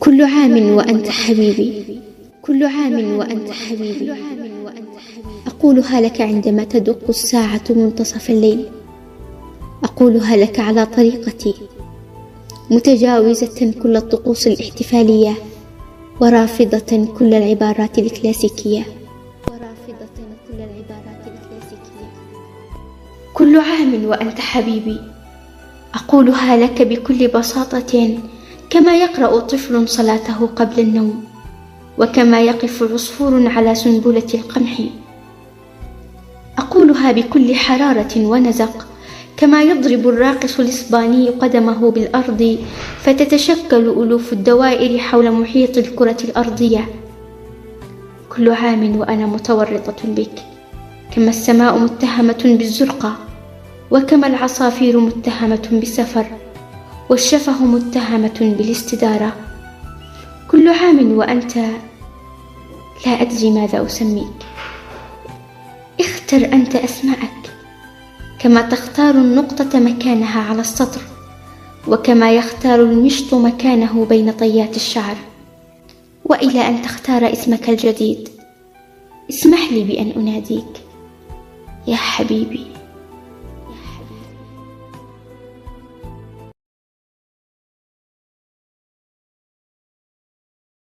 كل عام وأنت حبيبي. كل عام وأنت حبيبي. أقولها لك عندما تدق الساعة منتصف الليل. أقولها لك على طريقتي. متجاوزة كل الطقوس الاحتفالية. ورافضة كل العبارات الكلاسيكية. ورافضة كل العبارات الكلاسيكية. كل عام وأنت حبيبي. أقولها لك بكل بساطة. كما يقرأ طفل صلاته قبل النوم وكما يقف عصفور على سنبلة القمح. أقولها بكل حرارة ونزق كما يضرب الراقص الإسباني قدمه بالأرض فتتشكل ألوف الدوائر حول محيط الكرة الأرضية. كل عام وأنا متورطة بك كما السماء متهمة بالزرقة وكما العصافير متهمة بالسفر. والشفه متهمة بالاستدارة. كل عام وأنت لا أدري ماذا أسميك. اختر أنت أسماءك. كما تختار النقطة مكانها على السطر وكما يختار المشط مكانه بين طيات الشعر. وإلى أن تختار اسمك الجديد اسمح لي بأن أناديك. يا حبيبي.